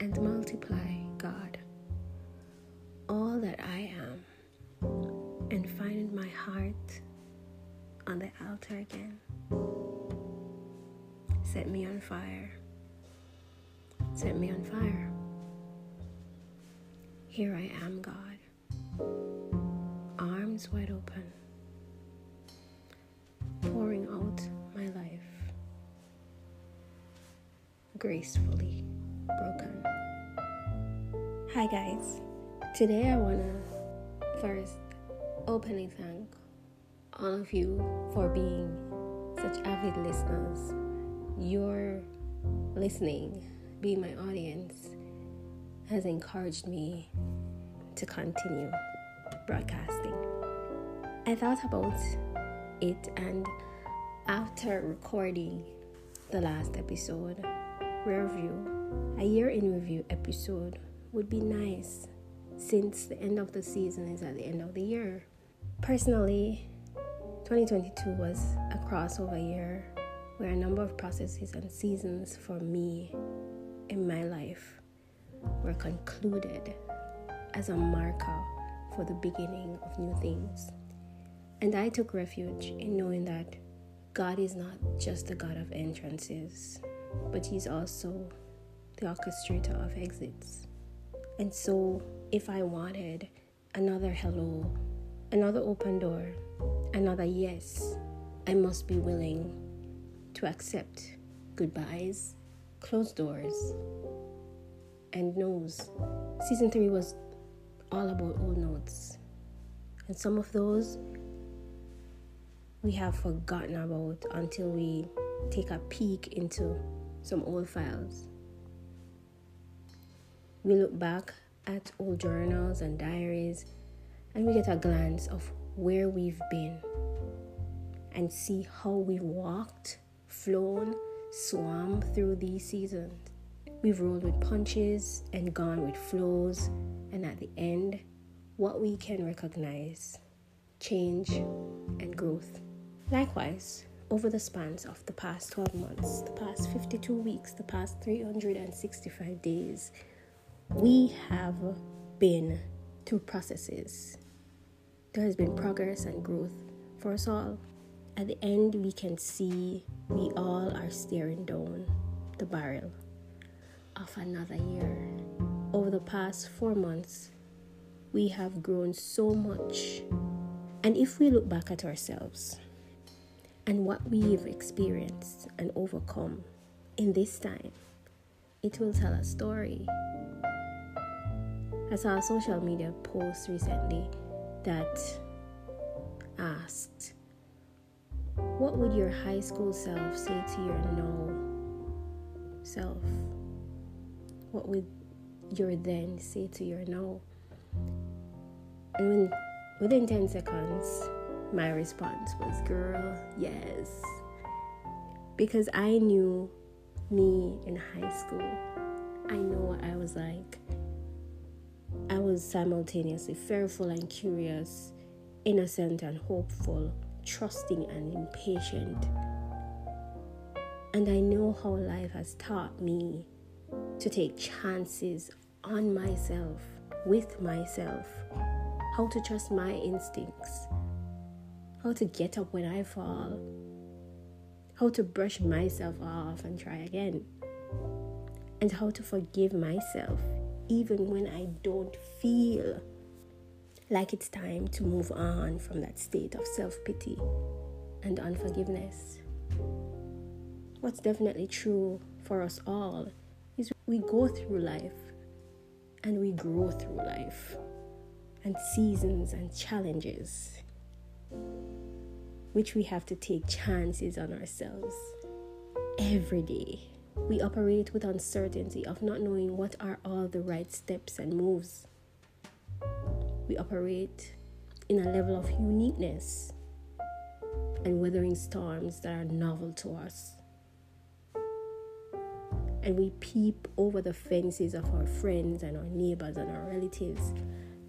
and multiply, God, all that I am and find my heart on the altar again. Set me on fire. Set me on fire. Here I am, God, arms wide open, pouring out my life, gracefully broken. Hi, guys. Today I want to first openly thank all of you for being such avid listeners. Your listening, being my audience, has encouraged me to continue broadcasting. I thought about it, and after recording the last episode, review, a year in review episode would be nice since the end of the season is at the end of the year. Personally, 2022 was a crossover year where a number of processes and seasons for me in my life were concluded as a marker for the beginning of new things. And I took refuge in knowing that God is not just the God of entrances, but He's also the orchestrator of exits. And so, if I wanted another hello, another open door, another yes, I must be willing to accept goodbyes, closed doors, and no's. Season 3 was all about old notes. And some of those we have forgotten about until we take a peek into some old files. We look back at old journals and diaries and we get a glance of where we've been and see how we've walked, flown, swam through these seasons. We've rolled with punches and gone with flows, and at the end, what we can recognize change and growth. Likewise, over the spans of the past 12 months, the past 52 weeks, the past 365 days, we have been through processes. There has been progress and growth for us all. At the end, we can see we all are staring down the barrel of another year. Over the past four months, we have grown so much. And if we look back at ourselves and what we've experienced and overcome in this time, it will tell a story I saw a social media post recently that asked, What would your high school self say to your now self? What would your then say to your now? And when, within 10 seconds, my response was, Girl, yes. Because I knew me in high school. I know what I was like I was simultaneously fearful and curious, innocent and hopeful, trusting and impatient. And I know how life has taught me to take chances on myself, with myself, how to trust my instincts, how to get up when I fall, how to brush myself off and try again, and how to forgive myself even when I don't feel like it's time to move on from that state of self pity and unforgiveness. What's definitely true for us all is we go through life and we grow through life and seasons and challenges, which we have to take chances on ourselves every day. We operate with uncertainty of not knowing what are all the right steps and moves. We operate in a level of uniqueness and weathering storms that are novel to us. And we peep over the fences of our friends and our neighbors and our relatives,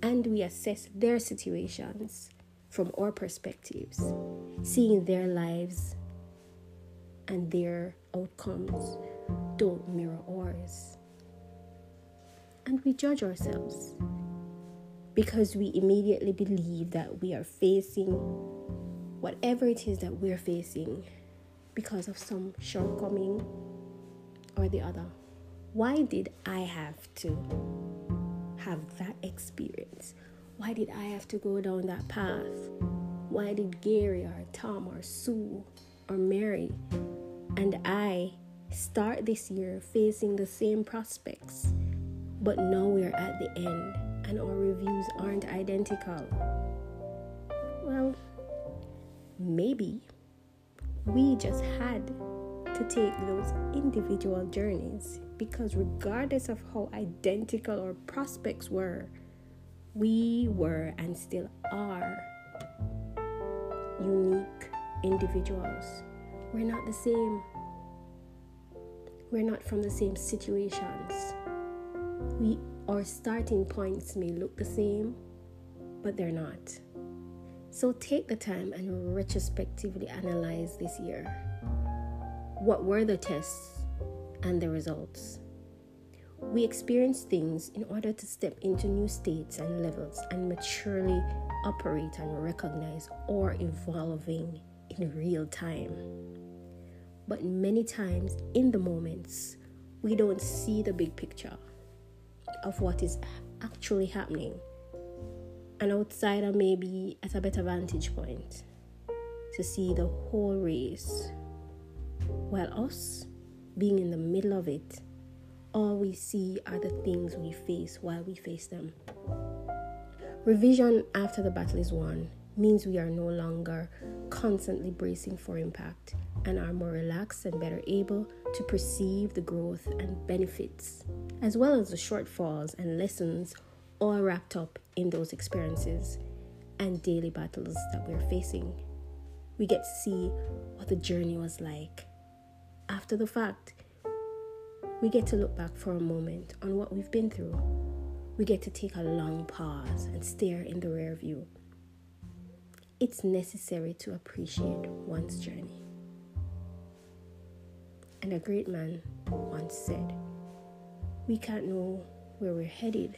and we assess their situations from our perspectives, seeing their lives and their outcomes don't mirror ours. and we judge ourselves because we immediately believe that we are facing whatever it is that we're facing because of some shortcoming or the other. Why did I have to have that experience? Why did I have to go down that path? Why did Gary or Tom or Sue or Mary and I start this year facing the same prospects, but now we're at the end and our reviews aren't identical? Well, maybe we just had to take those individual journeys because, regardless of how identical our prospects were, we were and still are unique individuals. We're not the same. We're not from the same situations. We our starting points may look the same, but they're not. So take the time and retrospectively analyze this year. What were the tests and the results? We experience things in order to step into new states and levels and maturely operate and recognize or evolving in real time. But many times in the moments, we don't see the big picture of what is actually happening. An outsider may be at a better vantage point to see the whole race, while us being in the middle of it all we see are the things we face while we face them. Revision after the battle is won means we are no longer constantly bracing for impact and are more relaxed and better able to perceive the growth and benefits, as well as the shortfalls and lessons all wrapped up in those experiences and daily battles that we're facing. We get to see what the journey was like after the fact we get to look back for a moment on what we've been through. We get to take a long pause and stare in the rear view. It's necessary to appreciate one's journey. And a great man once said, We can't know where we're headed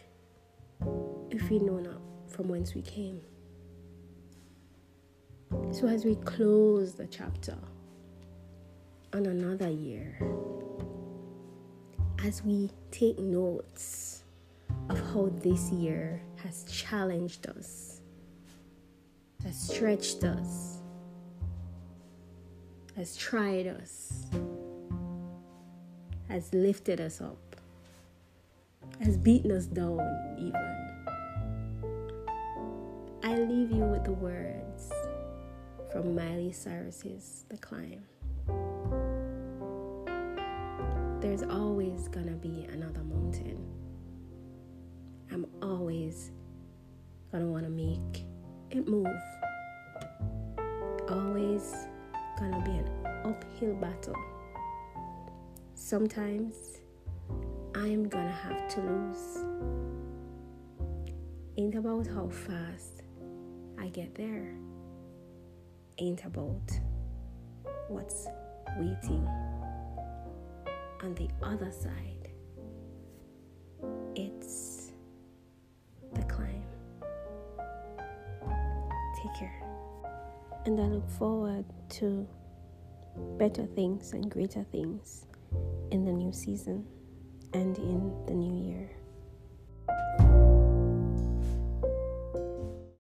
if we know not from whence we came. So, as we close the chapter on another year, as we take notes of how this year has challenged us, has stretched us, has tried us, has lifted us up, has beaten us down, even. I leave you with the words from Miley Cyrus's The Climb there's always gonna be another mountain. I'm always gonna wanna make it move. Always gonna be an uphill battle. Sometimes I'm gonna have to lose. Ain't about how fast I get there, ain't about what's waiting on the other side, it's Take care. And I look forward to better things and greater things in the new season and in the new year.